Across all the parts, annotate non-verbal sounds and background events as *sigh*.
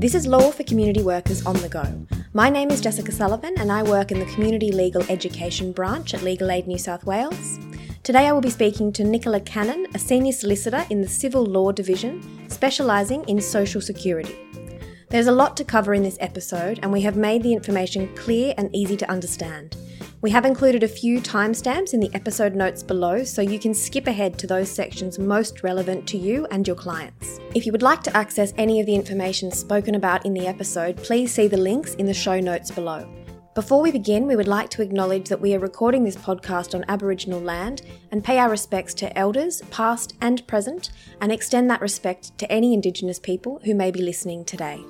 This is Law for Community Workers on the Go. My name is Jessica Sullivan and I work in the Community Legal Education branch at Legal Aid New South Wales. Today I will be speaking to Nicola Cannon, a senior solicitor in the Civil Law Division, specialising in social security. There's a lot to cover in this episode, and we have made the information clear and easy to understand. We have included a few timestamps in the episode notes below so you can skip ahead to those sections most relevant to you and your clients. If you would like to access any of the information spoken about in the episode, please see the links in the show notes below. Before we begin, we would like to acknowledge that we are recording this podcast on Aboriginal land and pay our respects to elders, past and present, and extend that respect to any Indigenous people who may be listening today.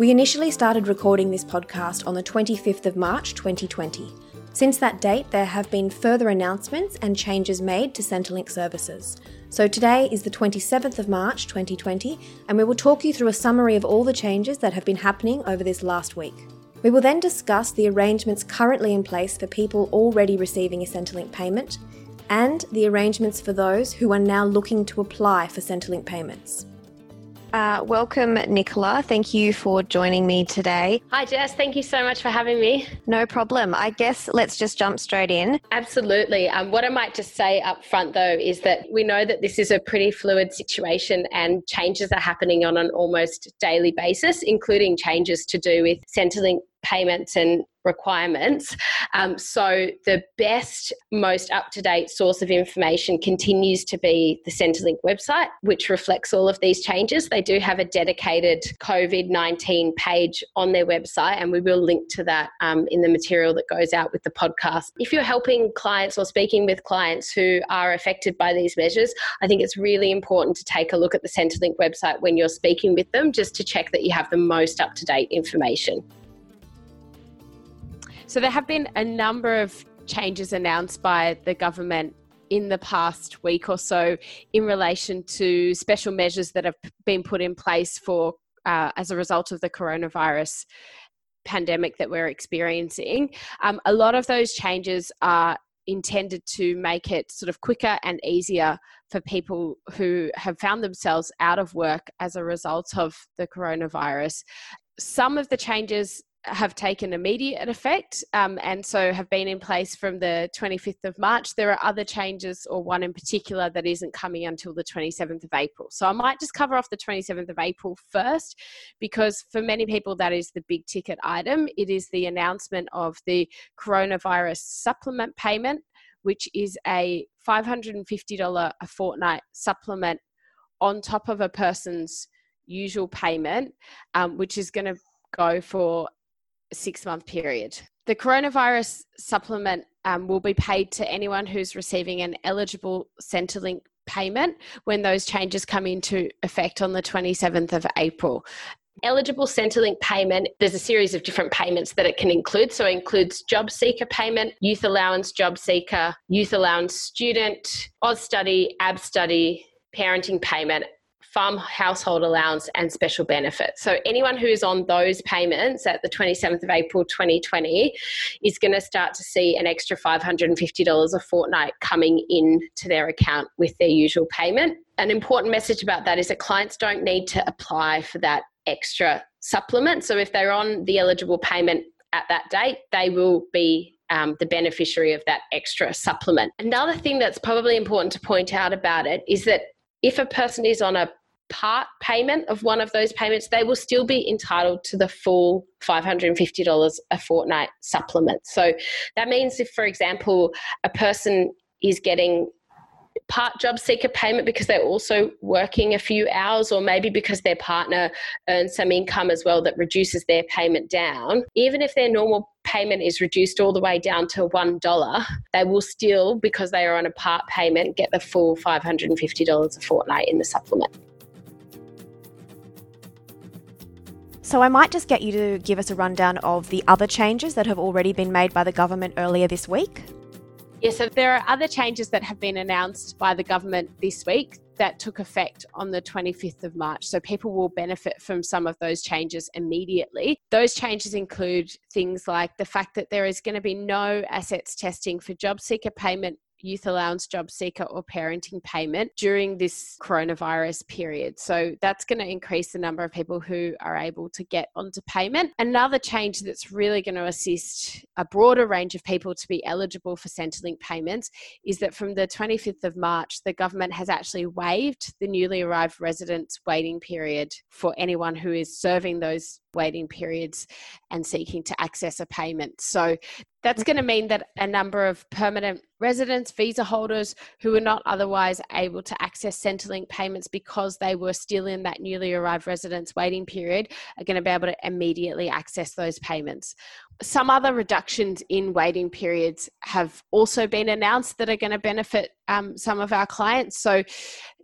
We initially started recording this podcast on the 25th of March 2020. Since that date, there have been further announcements and changes made to Centrelink services. So today is the 27th of March 2020, and we will talk you through a summary of all the changes that have been happening over this last week. We will then discuss the arrangements currently in place for people already receiving a Centrelink payment and the arrangements for those who are now looking to apply for Centrelink payments. Uh, welcome, Nicola. Thank you for joining me today. Hi, Jess. Thank you so much for having me. No problem. I guess let's just jump straight in. Absolutely. Um, what I might just say up front, though, is that we know that this is a pretty fluid situation and changes are happening on an almost daily basis, including changes to do with Centrelink payments and requirements. Um, so, the best, most up to date source of information continues to be the Centrelink website, which reflects all of these changes. They do have a dedicated COVID 19 page on their website, and we will link to that um, in the material that goes out with the podcast. If you're helping clients or speaking with clients who are affected by these measures, I think it's really important to take a look at the Centrelink website when you're speaking with them just to check that you have the most up to date information. So there have been a number of changes announced by the government in the past week or so in relation to special measures that have been put in place for uh, as a result of the coronavirus pandemic that we're experiencing. Um, a lot of those changes are intended to make it sort of quicker and easier for people who have found themselves out of work as a result of the coronavirus. Some of the changes have taken immediate effect um, and so have been in place from the 25th of March. There are other changes, or one in particular that isn't coming until the 27th of April. So I might just cover off the 27th of April first, because for many people, that is the big ticket item. It is the announcement of the coronavirus supplement payment, which is a $550 a fortnight supplement on top of a person's usual payment, um, which is going to go for six month period. The coronavirus supplement um, will be paid to anyone who's receiving an eligible Centrelink payment when those changes come into effect on the 27th of April. Eligible Centrelink payment, there's a series of different payments that it can include. So it includes job seeker payment, youth allowance job seeker, youth allowance student, Austudy, AB study, parenting payment, farm household allowance and special benefits. So anyone who's on those payments at the 27th of April 2020 is going to start to see an extra $550 a fortnight coming in to their account with their usual payment. An important message about that is that clients don't need to apply for that extra supplement. So if they're on the eligible payment at that date, they will be um, the beneficiary of that extra supplement. Another thing that's probably important to point out about it is that if a person is on a part payment of one of those payments, they will still be entitled to the full $550 a fortnight supplement. So that means if, for example, a person is getting part job seeker payment because they're also working a few hours or maybe because their partner earns some income as well that reduces their payment down even if their normal payment is reduced all the way down to $1 they will still because they are on a part payment get the full $550 a fortnight in the supplement So I might just get you to give us a rundown of the other changes that have already been made by the government earlier this week. Yeah, so there are other changes that have been announced by the government this week that took effect on the 25th of March. So people will benefit from some of those changes immediately. Those changes include things like the fact that there is going to be no assets testing for job seeker payment youth allowance, job seeker, or parenting payment during this coronavirus period. So that's going to increase the number of people who are able to get onto payment. Another change that's really going to assist a broader range of people to be eligible for Centrelink payments is that from the 25th of March, the government has actually waived the newly arrived residents waiting period for anyone who is serving those waiting periods and seeking to access a payment. So that's mm-hmm. going to mean that a number of permanent residents, visa holders who were not otherwise able to access Centrelink payments because they were still in that newly arrived residents waiting period are going to be able to immediately access those payments. Some other reductions in waiting periods have also been announced that are going to benefit um, some of our clients. So,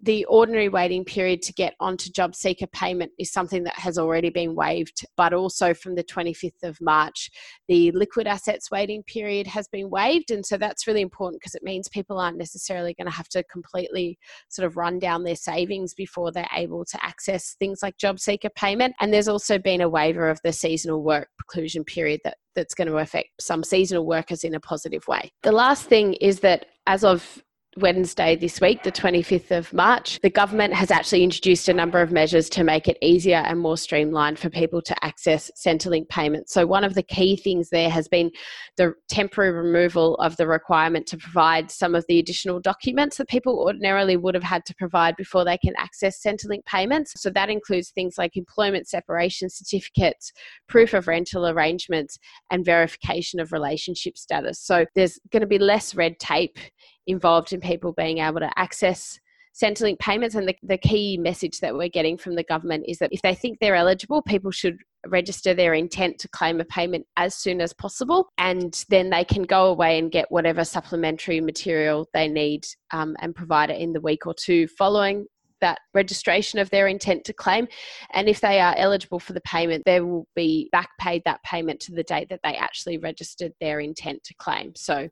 the ordinary waiting period to get onto job seeker payment is something that has already been waived, but also from the 25th of March, the liquid assets waiting period has been waived. And so that's really important because it means people aren't necessarily going to have to completely sort of run down their savings before they're able to access things like job seeker payment. And there's also been a waiver of the seasonal work preclusion period that that's going to affect some seasonal workers in a positive way. The last thing is that as of Wednesday this week, the 25th of March, the government has actually introduced a number of measures to make it easier and more streamlined for people to access Centrelink payments. So, one of the key things there has been the temporary removal of the requirement to provide some of the additional documents that people ordinarily would have had to provide before they can access Centrelink payments. So, that includes things like employment separation certificates, proof of rental arrangements, and verification of relationship status. So, there's going to be less red tape involved in people being able to access Centrelink payments. And the, the key message that we're getting from the government is that if they think they're eligible, people should register their intent to claim a payment as soon as possible. And then they can go away and get whatever supplementary material they need um, and provide it in the week or two following that registration of their intent to claim. And if they are eligible for the payment, they will be back paid that payment to the date that they actually registered their intent to claim. So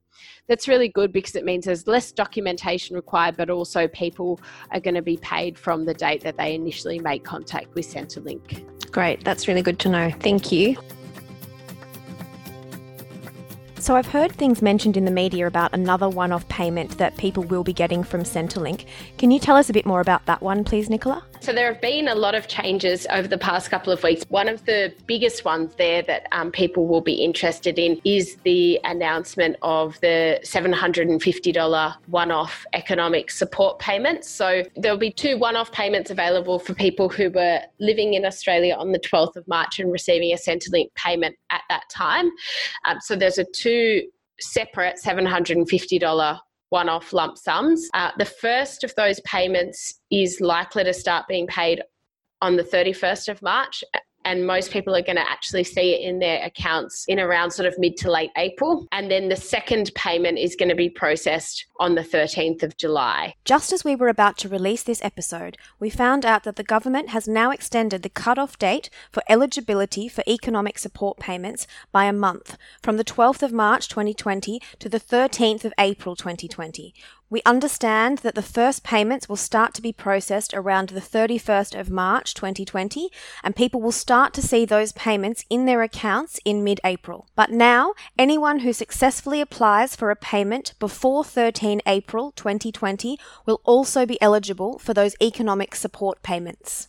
that's really good because it means there's less documentation required, but also people are going to be paid from the date that they initially make contact with Centrelink. Great, that's really good to know. Thank you. So I've heard things mentioned in the media about another one off payment that people will be getting from Centrelink. Can you tell us a bit more about that one, please, Nicola? So there have been a lot of changes over the past couple of weeks. One of the biggest ones there that um, people will be interested in is the announcement of the $750 one off economic support payments. So there'll be two one off payments available for people who were living in Australia on the 12th of March and receiving a Centrelink payment at that time. Um, so there's a two separate $750 one off lump sums. Uh, the first of those payments is likely to start being paid on the 31st of March and most people are going to actually see it in their accounts in around sort of mid to late April. And then the second payment is going to be processed on the 13th of July. Just as we were about to release this episode, we found out that the government has now extended the cut-off date for eligibility for economic support payments by a month from the 12th of March 2020 to the 13th of April 2020, we understand that the first payments will start to be processed around the 31st of March 2020, and people will start to see those payments in their accounts in mid April. But now, anyone who successfully applies for a payment before 13 April 2020 will also be eligible for those economic support payments.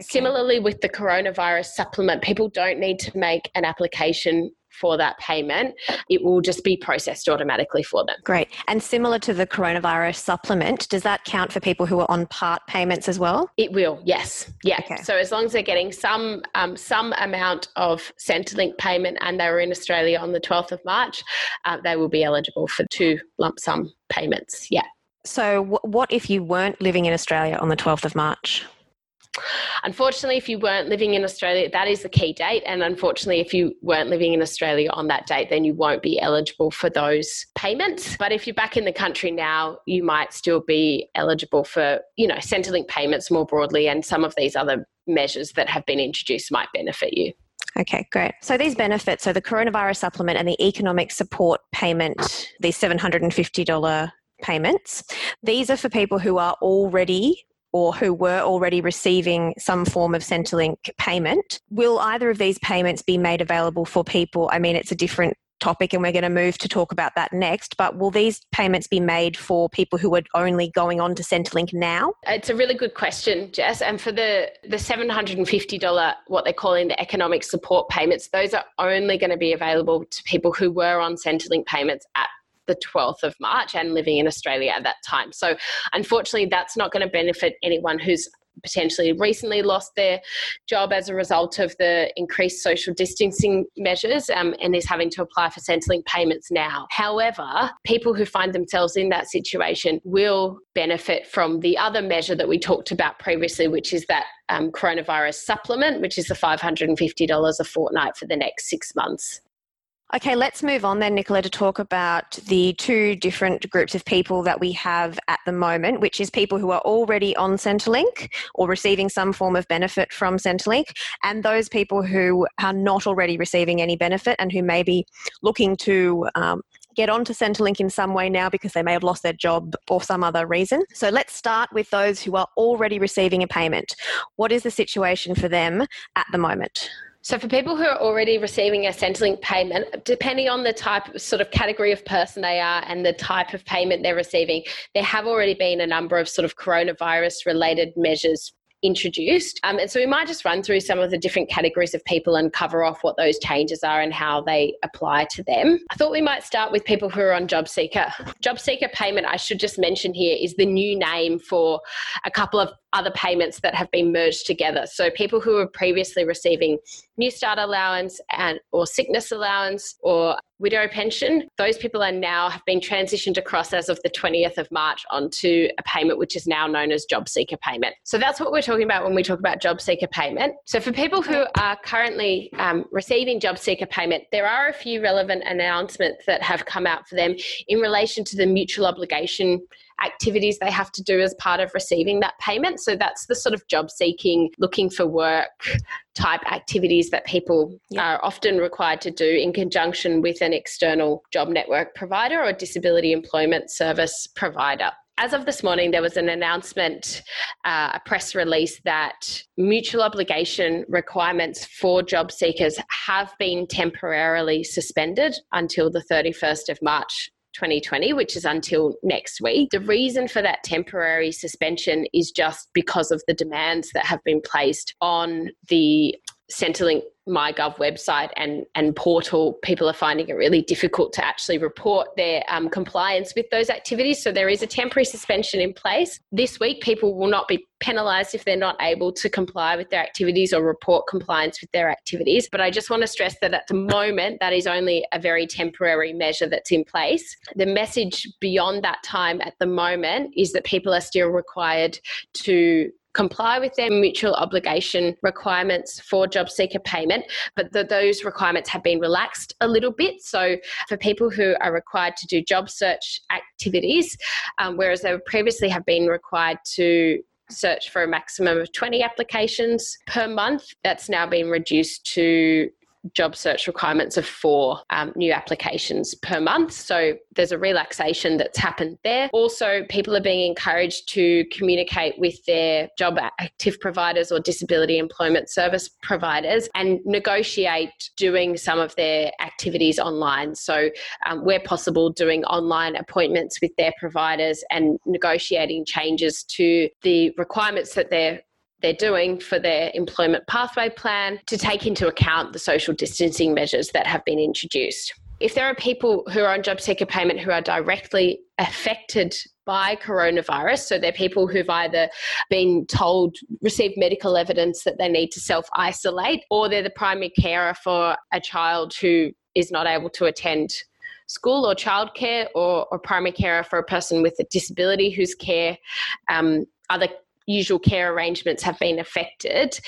Okay. Similarly, with the coronavirus supplement, people don't need to make an application for that payment, it will just be processed automatically for them. Great. And similar to the coronavirus supplement, does that count for people who are on part payments as well? It will, yes. Yeah. Okay. So as long as they're getting some um, some amount of Centrelink payment and they were in Australia on the 12th of March, uh, they will be eligible for two lump sum payments. Yeah. So, w- what if you weren't living in Australia on the 12th of March? Unfortunately, if you weren't living in Australia, that is the key date. And unfortunately, if you weren't living in Australia on that date, then you won't be eligible for those payments. But if you're back in the country now, you might still be eligible for, you know, Centrelink payments more broadly, and some of these other measures that have been introduced might benefit you. Okay, great. So these benefits, so the coronavirus supplement and the economic support payment, these $750 payments, these are for people who are already or who were already receiving some form of Centrelink payment. Will either of these payments be made available for people? I mean, it's a different topic and we're going to move to talk about that next. But will these payments be made for people who are only going on to Centrelink now? It's a really good question, Jess. And for the, the $750, what they're calling the economic support payments, those are only going to be available to people who were on Centrelink payments at the 12th of March and living in Australia at that time. So, unfortunately, that's not going to benefit anyone who's potentially recently lost their job as a result of the increased social distancing measures um, and is having to apply for Centrelink payments now. However, people who find themselves in that situation will benefit from the other measure that we talked about previously, which is that um, coronavirus supplement, which is the $550 a fortnight for the next six months. Okay, let's move on then, Nicola, to talk about the two different groups of people that we have at the moment, which is people who are already on Centrelink or receiving some form of benefit from Centrelink, and those people who are not already receiving any benefit and who may be looking to um, get onto Centrelink in some way now because they may have lost their job or some other reason. So let's start with those who are already receiving a payment. What is the situation for them at the moment? So, for people who are already receiving a Centrelink payment, depending on the type, sort of category of person they are and the type of payment they're receiving, there have already been a number of sort of coronavirus related measures introduced. Um, and so we might just run through some of the different categories of people and cover off what those changes are and how they apply to them. I thought we might start with people who are on Job Seeker. Job Seeker payment, I should just mention here, is the new name for a couple of other payments that have been merged together. So people who were previously receiving Newstart allowance and or sickness allowance or widow pension, those people are now have been transitioned across as of the 20th of March onto a payment which is now known as job seeker payment. So that's what we're talking about when we talk about job seeker payment. So for people who are currently um, receiving job seeker payment, there are a few relevant announcements that have come out for them in relation to the mutual obligation activities they have to do as part of receiving that payment. So that's the sort of job seeking, looking for work type activities that people yep. are often required to do in conjunction with an external job network provider or disability employment service provider as of this morning, there was an announcement, uh, a press release that mutual obligation requirements for job seekers have been temporarily suspended until the 31st of March 2020, which is until next week. The mm. reason for that temporary suspension is just because of the demands that have been placed on the Centrelink MyGov website and, and portal, people are finding it really difficult to actually report their um, compliance with those activities. So there is a temporary suspension in place. This week, people will not be penalised if they're not able to comply with their activities or report compliance with their activities. But I just want to stress that at the moment, that is only a very temporary measure that's in place. The message beyond that time at the moment is that people are still required to comply with their mutual obligation requirements for job seeker payment, but the, those requirements have been relaxed a little bit. So, for people who are required to do job search activities, um, whereas they previously have been required to search for a maximum of 20 applications per month, that's now been reduced to job search requirements of four um, new applications per month. So there's a relaxation that's happened there. Also, people are being encouraged to communicate with their job active providers or disability employment service providers and negotiate doing some of their activities online. So, um, where possible, doing online appointments with their providers and negotiating changes to the requirements that they're they're doing for their employment pathway plan to take into account the social distancing measures that have been introduced. If there are people who are on job seeker payment who are directly affected by coronavirus. So they're people who've either been told, received medical evidence that they need to self isolate, or they're the primary carer for a child who is not able to attend school or childcare, or, or primary carer for a person with a disability whose care um, other usual care arrangements have been affected,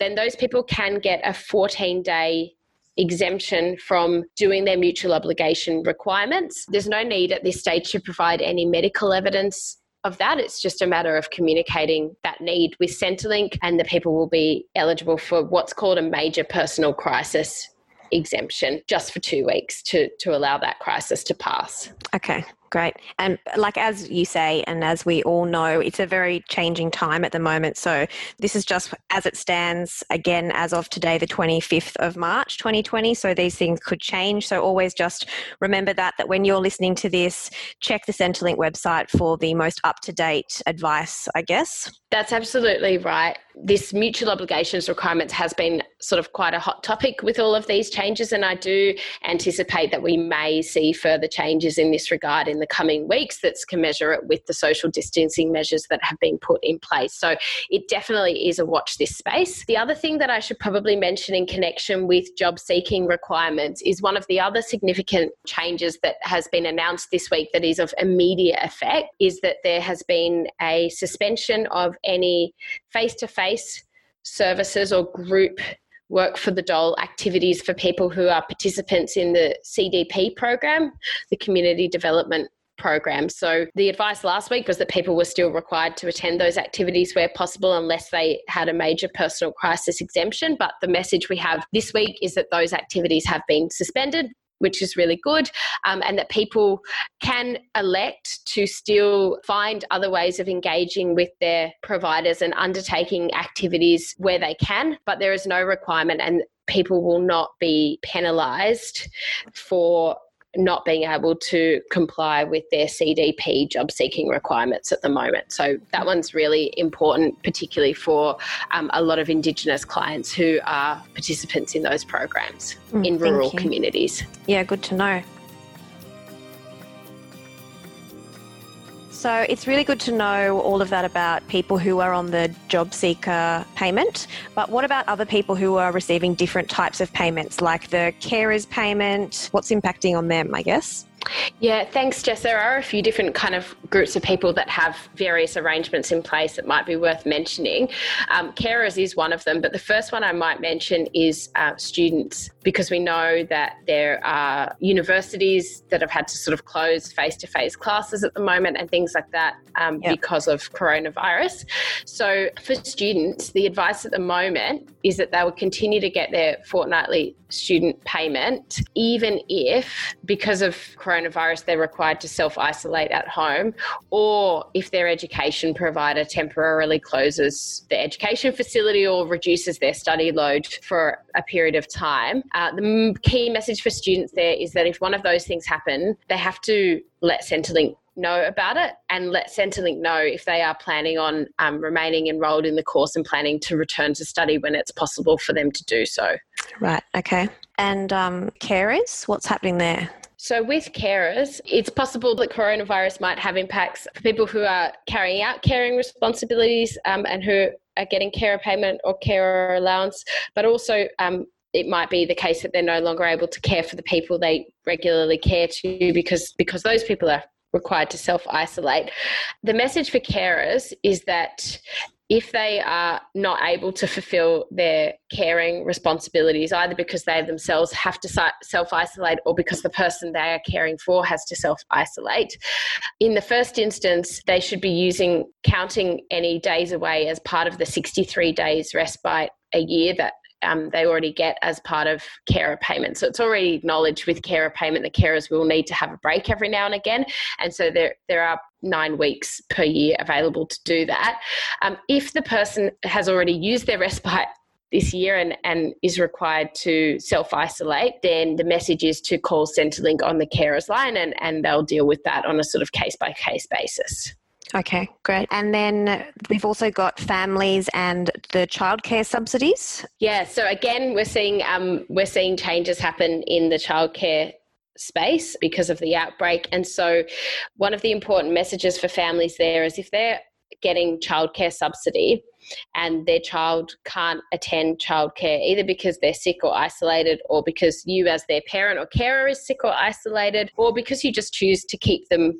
then those people can get a 14 day exemption from doing their mutual obligation requirements. There's no need at this stage to provide any medical evidence of that. It's just a matter of communicating that need with Centrelink, and the people will be eligible for what's called a major personal crisis exemption just for two weeks to, to allow that crisis to pass. Okay. Great. And like as you say, and as we all know, it's a very changing time at the moment. So this is just as it stands again as of today, the 25th of March 2020. So these things could change. So always just remember that that when you're listening to this, check the Centrelink website for the most up to date advice, I guess. That's absolutely right. This mutual obligations requirements has been sort of quite a hot topic with all of these changes, and I do anticipate that we may see further changes in this regard in the coming weeks that can measure it with the social distancing measures that have been put in place. So it definitely is a watch this space. The other thing that I should probably mention in connection with job seeking requirements is one of the other significant changes that has been announced this week that is of immediate effect is that there has been a suspension of any face to face services or group work for the dole activities for people who are participants in the CDP program, the Community Development Program. So the advice last week was that people were still required to attend those activities where possible unless they had a major personal crisis exemption. But the message we have this week is that those activities have been suspended which is really good, um, and that people can elect to still find other ways of engaging with their providers and undertaking activities where they can, but there is no requirement and people will not be penalised for not being able to comply with their CDP job seeking requirements at the moment. So that one's really important, particularly for um, a lot of Indigenous clients who are participants in those programs mm, in rural communities. Yeah, good to know. So it's really good to know all of that about people who are on the job seeker payment. But what about other people who are receiving different types of payments, like the carers payment? What's impacting on them, I guess? Yeah, thanks, Jess. There are a few different kind of groups of people that have various arrangements in place that might be worth mentioning. Um, carers is one of them, but the first one I might mention is uh, students, because we know that there are universities that have had to sort of close face to face classes at the moment and things like that um, yep. because of coronavirus. So, for students, the advice at the moment is that they will continue to get their fortnightly student payment, even if, because of coronavirus, they're required to self isolate at home, or if their education provider temporarily closes the education facility or reduces their study load for a period of time. Uh, the key message for students there is that if one of those things happen, they have to let Centrelink know about it and let Centrelink know if they are planning on um, remaining enrolled in the course and planning to return to study when it's possible for them to do so. Right, okay. And um, carers, what's happening there? So, with carers, it's possible that coronavirus might have impacts for people who are carrying out caring responsibilities um, and who are getting carer payment or carer allowance, but also um, it might be the case that they're no longer able to care for the people they regularly care to because because those people are required to self isolate. The message for carers is that if they are not able to fulfill their caring responsibilities, either because they themselves have to self isolate or because the person they are caring for has to self isolate, in the first instance, they should be using counting any days away as part of the 63 days respite a year that um, they already get as part of carer payment. So it's already acknowledged with carer payment that carers will need to have a break every now and again. And so there, there are nine weeks per year available to do that. Um, if the person has already used their respite this year and, and is required to self isolate, then the message is to call Centrelink on the carers line and, and they'll deal with that on a sort of case by case basis. Okay, great. And then we've also got families and the childcare subsidies. Yeah. So again, we're seeing um, we're seeing changes happen in the childcare space because of the outbreak, and so one of the important messages for families there is if they're getting childcare subsidy and their child can't attend childcare either because they're sick or isolated or because you as their parent or carer is sick or isolated or because you just choose to keep them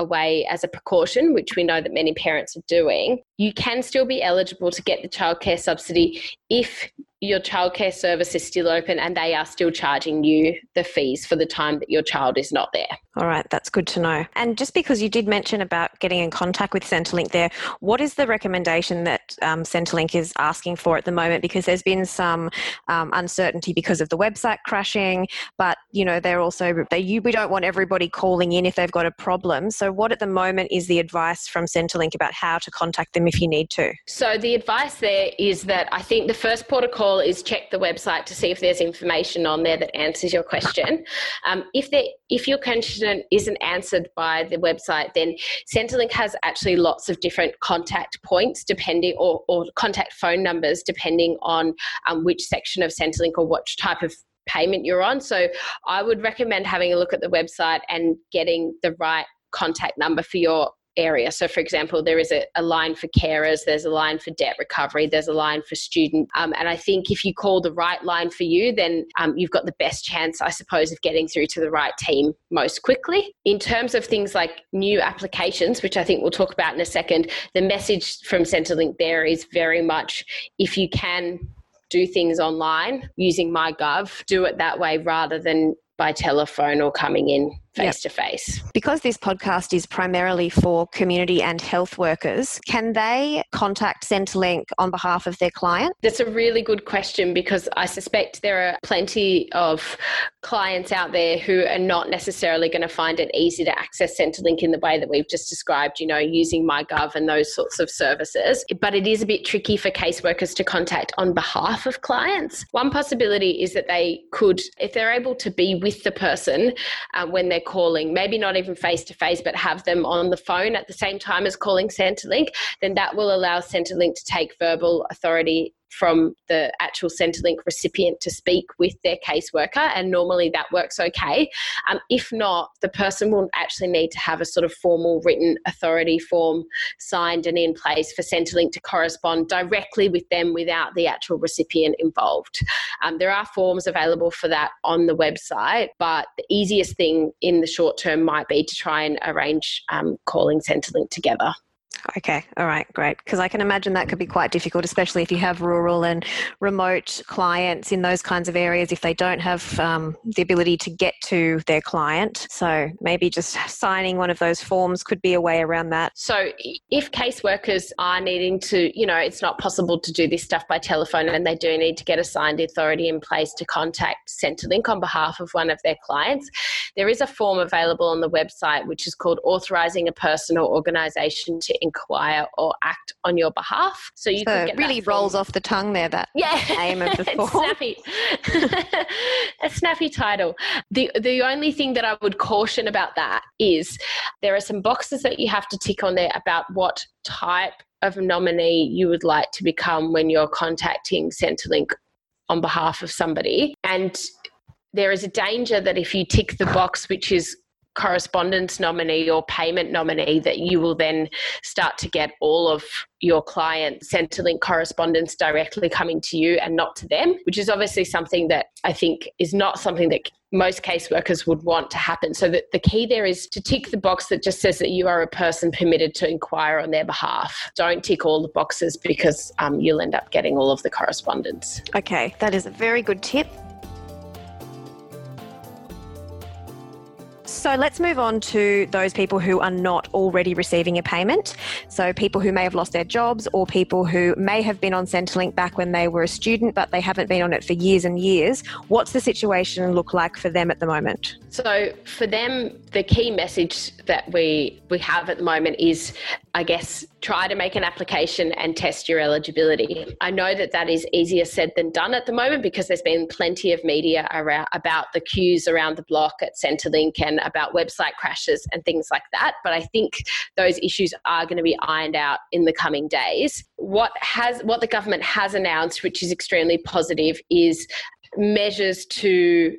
away as a precaution, which we know that many parents are doing, you can still be eligible to get the childcare subsidy if your childcare service is still open and they are still charging you the fees for the time that your child is not there. All right, that's good to know. And just because you did mention about getting in contact with Centrelink there, what is the recommendation that um, Centrelink is asking for at the moment because there's been some um, uncertainty because of the website crashing. But you know, they're also they you, we don't want everybody calling in if they've got a problem. So, what at the moment is the advice from Centrelink about how to contact them if you need to? So, the advice there is that I think the first protocol is check the website to see if there's information on there that answers your question. *laughs* Um, if there if your question isn't answered by the website, then Centrelink has actually lots of different contact points depending, or, or contact phone numbers depending on um, which section of Centrelink or what type of payment you're on. So I would recommend having a look at the website and getting the right contact number for your area. So, for example, there is a, a, line for carers, there's a line for debt recovery, there's a line for student. Um, and I think if you call the right line for you, then um, you've got the best chance, I suppose, of getting through to the right team most quickly. In terms of things like new applications, which I think we'll talk about in a second, the message from Centrelink there is very much if you can do things online using MyGov, do it that way rather than by telephone or coming in face to face. Because this podcast is primarily for community and health workers, can they contact Centrelink on behalf of their client? That's a really good question because I suspect there are plenty of clients out there who are not necessarily going to find it easy to access Centrelink in the way that we've just described, you know, using MyGov and those sorts of services. But it is a bit tricky for caseworkers to contact on behalf of clients. One possibility is that they could, if they're able to be with the person uh, when they're calling, maybe not even face to face, but have them on the phone at the same time as calling Centrelink, then that will allow Centrelink to take verbal authority from the actual Centrelink recipient to speak with their caseworker, and normally that works okay. Um, if not, the person will actually need to have a sort of formal written authority form signed and in place for Centrelink to correspond directly with them without the actual recipient involved. Um, there are forms available for that on the website, but the easiest thing in the short term might be to try and arrange um, calling Centrelink together. Okay, all right, great. Because I can imagine that could be quite difficult, especially if you have rural and remote clients in those kinds of areas, if they don't have um, the ability to get to their client. So maybe just signing one of those forms could be a way around that. So if caseworkers are needing to, you know, it's not possible to do this stuff by telephone and they do need to get a signed authority in place to contact Centrelink on behalf of one of their clients, there is a form available on the website which is called Authorising a Person or Organisation to inquire or act on your behalf. So you so really rolls off the tongue there. That yeah, name of *laughs* the form. snappy, *laughs* a snappy title. The the only thing that I would caution about that is there are some boxes that you have to tick on there about what type of nominee you would like to become when you're contacting Centrelink on behalf of somebody and there is a danger that if you tick the box which is correspondence nominee or payment nominee that you will then start to get all of your client Centrelink correspondence directly coming to you and not to them, which is obviously something that I think is not something that most caseworkers would want to happen. So that the key there is to tick the box that just says that you are a person permitted to inquire on their behalf. Don't tick all the boxes because um, you'll end up getting all of the correspondence. Okay, that is a very good tip. So let's move on to those people who are not already receiving a payment. So people who may have lost their jobs or people who may have been on Centrelink back when they were a student but they haven't been on it for years and years. What's the situation look like for them at the moment? So for them, the key message that we we have at the moment is, I guess, try to make an application and test your eligibility. I know that that is easier said than done at the moment because there's been plenty of media around about the queues around the block at Centrelink and about website crashes and things like that. But I think those issues are going to be ironed out in the coming days. What has what the government has announced, which is extremely positive, is measures to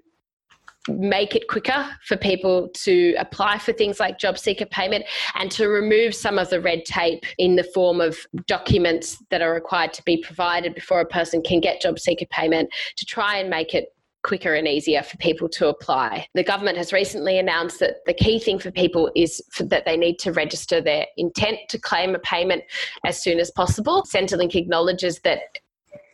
make it quicker for people to apply for things like job seeker payment and to remove some of the red tape in the form of documents that are required to be provided before a person can get job seeker payment to try and make it quicker and easier for people to apply. The government has recently announced that the key thing for people is for that they need to register their intent to claim a payment as soon as possible. Centrelink acknowledges that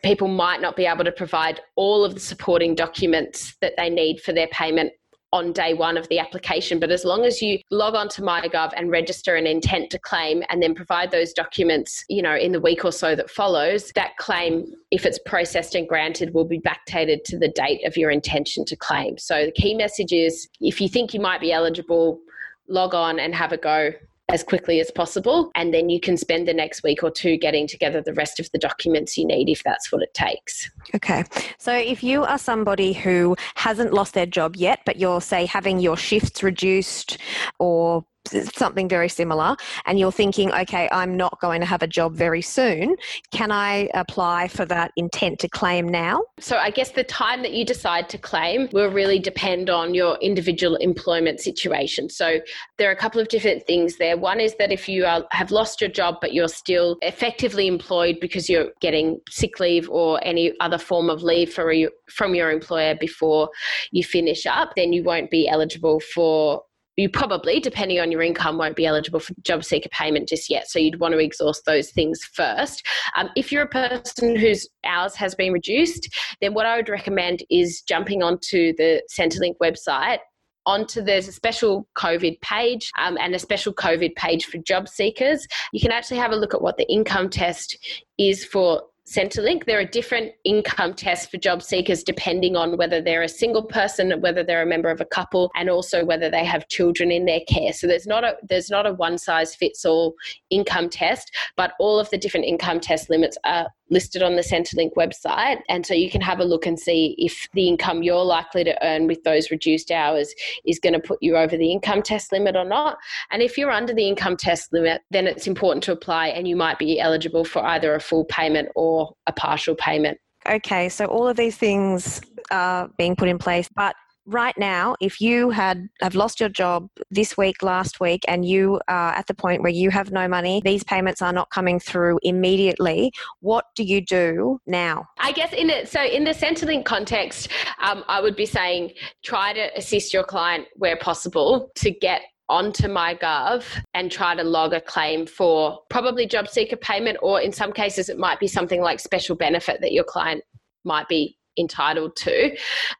people might not be able to provide all of the supporting documents that they need for their payment on day one of the application. But as long as you log on to MyGov and register an intent to claim and then provide those documents, you know, in the week or so that follows, that claim, if it's processed and granted, will be backdated to the date of your intention to claim. So the key message is if you think you might be eligible, log on and have a go as quickly as possible. And then you can spend the next week or two getting together the rest of the documents you need if that's what it takes. Okay. So if you are somebody who hasn't lost their job yet, but you're, say, having your shifts reduced or something very similar and you're thinking, okay, I'm not going to have a job very soon, can I apply for that intent to claim now? So I guess the time that you decide to claim will really depend on your individual employment situation. So there are a couple of different things there. One is that if you are, have lost your job but you're still effectively employed because you're getting sick leave or any other form of leave for from your employer before you finish up, then you won't be eligible for you probably, depending on your income, won't be eligible for job seeker payment just yet. So you'd want to exhaust those things first. Um, if you're a person whose hours has been reduced, then what I would recommend is jumping onto the Centrelink website onto there's a special COVID page um, and a special COVID page for job seekers. You can actually have a look at what the income test is for Centrelink. There are different income tests for job seekers depending on whether they're a single person, whether they're a member of a couple, and also whether they have children in their care. So there's not a there's not a one size fits all income test, but all of the different income test limits are listed on the Centrelink website. And so you can have a look and see if the income you're likely to earn with those reduced hours is going to put you over the income test limit or not. And if you're under the income test limit, then it's important to apply and you might be eligible for either a full payment or a partial payment. Okay, so all of these things are being put in place, but right now, if you had have lost your job this week, last week, and you are at the point where you have no money, these payments are not coming through immediately. What do you do now? I guess in it. So in the Centrelink context, um, I would be saying try to assist your client where possible to get onto MyGov and try to log a claim for probably job seeker payment, or in some cases, it might be something like special benefit that your client might be entitled to.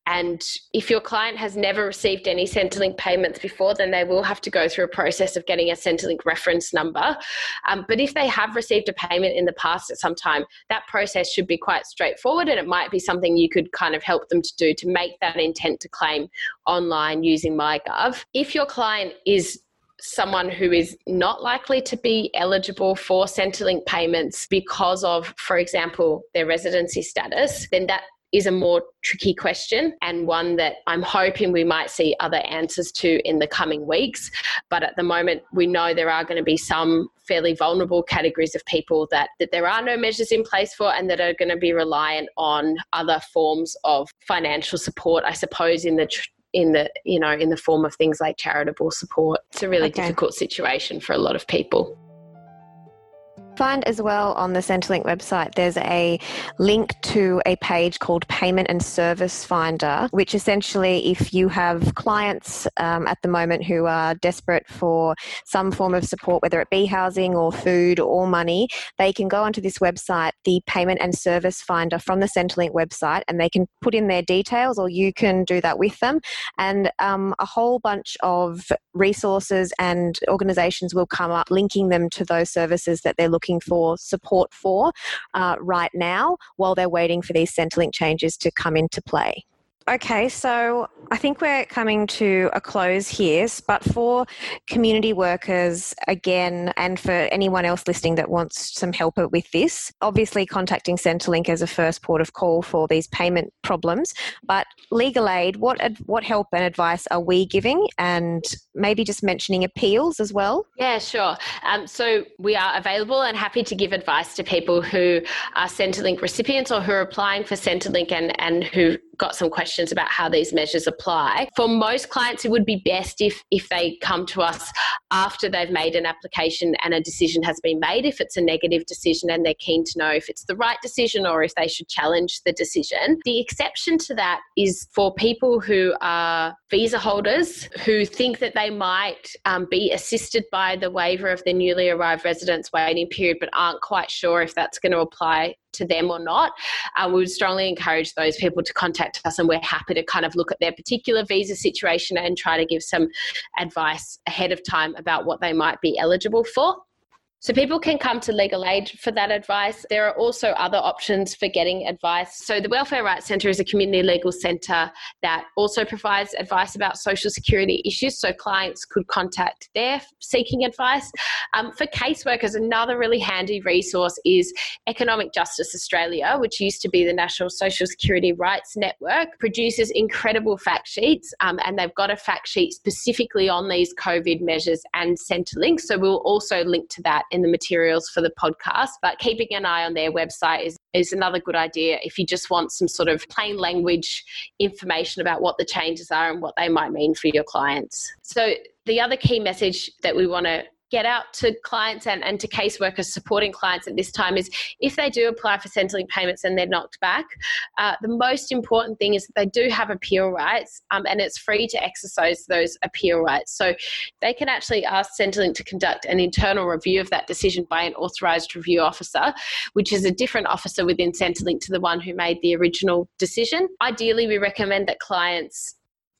And if your client has never received any Centrelink payments before, then they will have to go through a process of getting a Centrelink reference number. Um, but if they have received a payment in the past at some time, that process should be quite straightforward and it might be something you could kind of help them to do to make that intent to claim online using MyGov. If your client is someone who is not likely to be eligible for Centrelink payments because of, for example, their residency status, then that is a more tricky question and one that I'm hoping we might see other answers to in the coming weeks. But at the moment, we know there are going to be some fairly vulnerable categories of people that, that there are no measures in place for and that are going to be reliant on other forms of financial support, I suppose, in the tr- in the you know in the form of things like charitable support it's a really okay. difficult situation for a lot of people find as well on the Centrelink website, there's a link to a page called Payment and Service Finder, which essentially, if you have clients um, at the moment who are desperate for some form of support, whether it be housing or food or money, they can go onto this website, the Payment and Service Finder from the Centrelink website, and they can put in their details, or you can do that with them. And um, a whole bunch of resources and organizations will come up linking them to those services that they're looking looking for support for uh, right now while they're waiting for these Centrelink changes to come into play. Okay, so I think we're coming to a close here, but for community workers, again, and for anyone else listening that wants some help with this, obviously contacting Centrelink as a first port of call for these payment problems. But legal aid, what, what help and advice are we giving? And maybe just mentioning appeals as well? Yeah, sure. Um, so we are available and happy to give advice to people who are Centrelink recipients or who are applying for Centrelink and, and who got some questions about how these measures apply. For most clients, it would be best if, if they come to us after they've made an application and a decision has been made, if it's a negative decision and they're keen to know if it's the right decision or if they should challenge the decision. The exception to that is for people who are visa holders who think that they might um, be assisted by the waiver of the newly arrived residents waiting period but aren't quite sure if that's going to apply to them or not. Uh, we would strongly encourage those people to contact us, and we're happy to kind of look at their particular visa situation and try to give some advice ahead of time about what they might be eligible for. So people can come to legal aid for that advice. There are also other options for getting advice. So the Welfare Rights Centre is a community legal centre that also provides advice about social security issues. So clients could contact there seeking advice. Um, for caseworkers, another really handy resource is Economic Justice Australia, which used to be the National Social Security Rights Network, produces incredible fact sheets, um, and they've got a fact sheet specifically on these COVID measures and Centrelink. So we'll also link to that in the materials for the podcast. But keeping an eye on their website is, is another good idea if you just want some sort of plain language information about what the changes are and what they might mean for your clients. So, the other key message that we want to get out to clients and, and to caseworkers supporting clients at this time is if they do apply for Centrelink payments and they're knocked back, uh, the most important thing is that they do have appeal rights um, and it's free to exercise those appeal rights. So they can actually ask Centrelink to conduct an internal review of that decision by an authorised review officer, which is a different officer within Centrelink to the one who made the original decision. Ideally, we recommend that clients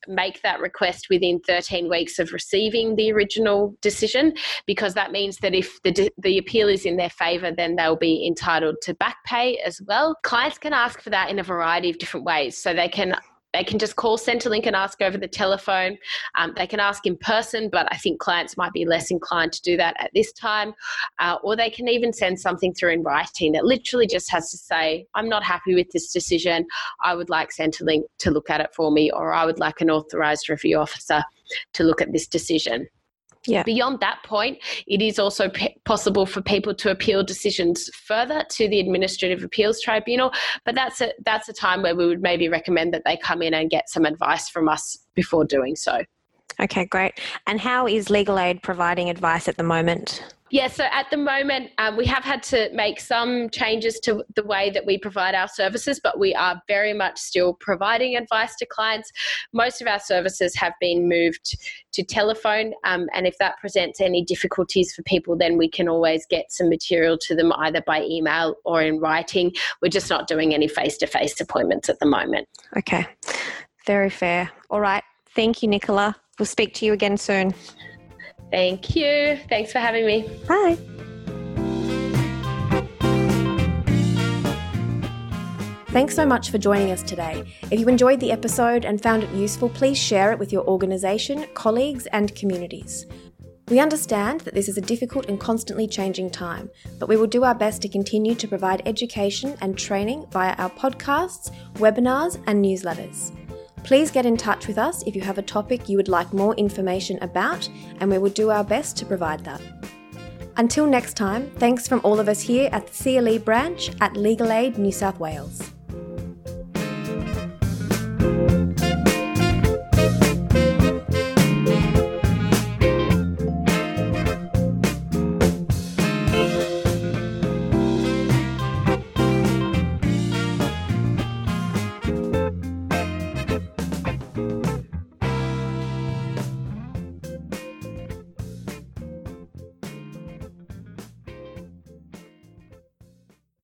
make that request within 13 weeks of receiving the original decision because that means that if the, the appeal is in their favour then they'll be entitled to back pay as well. Clients can ask for that in a variety of different ways. So they can they can just call Centrelink and ask over the telephone. Um, they can ask in person, but I think clients might be less inclined to do that at this time. Uh, or they can even send something through in writing that literally just has to say, I'm not happy with this decision. I would like Centrelink to look at it for me, or I would like an authorised review officer to look at this decision. Yeah. Beyond that point, it is also p- possible for people to appeal decisions further to the Administrative Appeals Tribunal, but that's a that's a time where we would maybe recommend that they come in and get some advice from us before doing so. Okay, great. And how is Legal Aid providing advice at the moment? Yeah, so at the moment, um, we have had to make some changes to the way that we provide our services, but we are very much still providing advice to clients. Most of our services have been moved to telephone, um, and if that presents any difficulties for people, then we can always get some material to them either by email or in writing. We're just not doing any face to face appointments at the moment. Okay, very fair. All right. Thank you, Nicola. We'll speak to you again soon. Thank you. Thanks for having me. Bye. Thanks so much for joining us today. If you enjoyed the episode and found it useful, please share it with your organisation, colleagues, and communities. We understand that this is a difficult and constantly changing time, but we will do our best to continue to provide education and training via our podcasts, webinars, and newsletters. Please get in touch with us if you have a topic you would like more information about, and we will do our best to provide that. Until next time, thanks from all of us here at the CLE branch at Legal Aid New South Wales.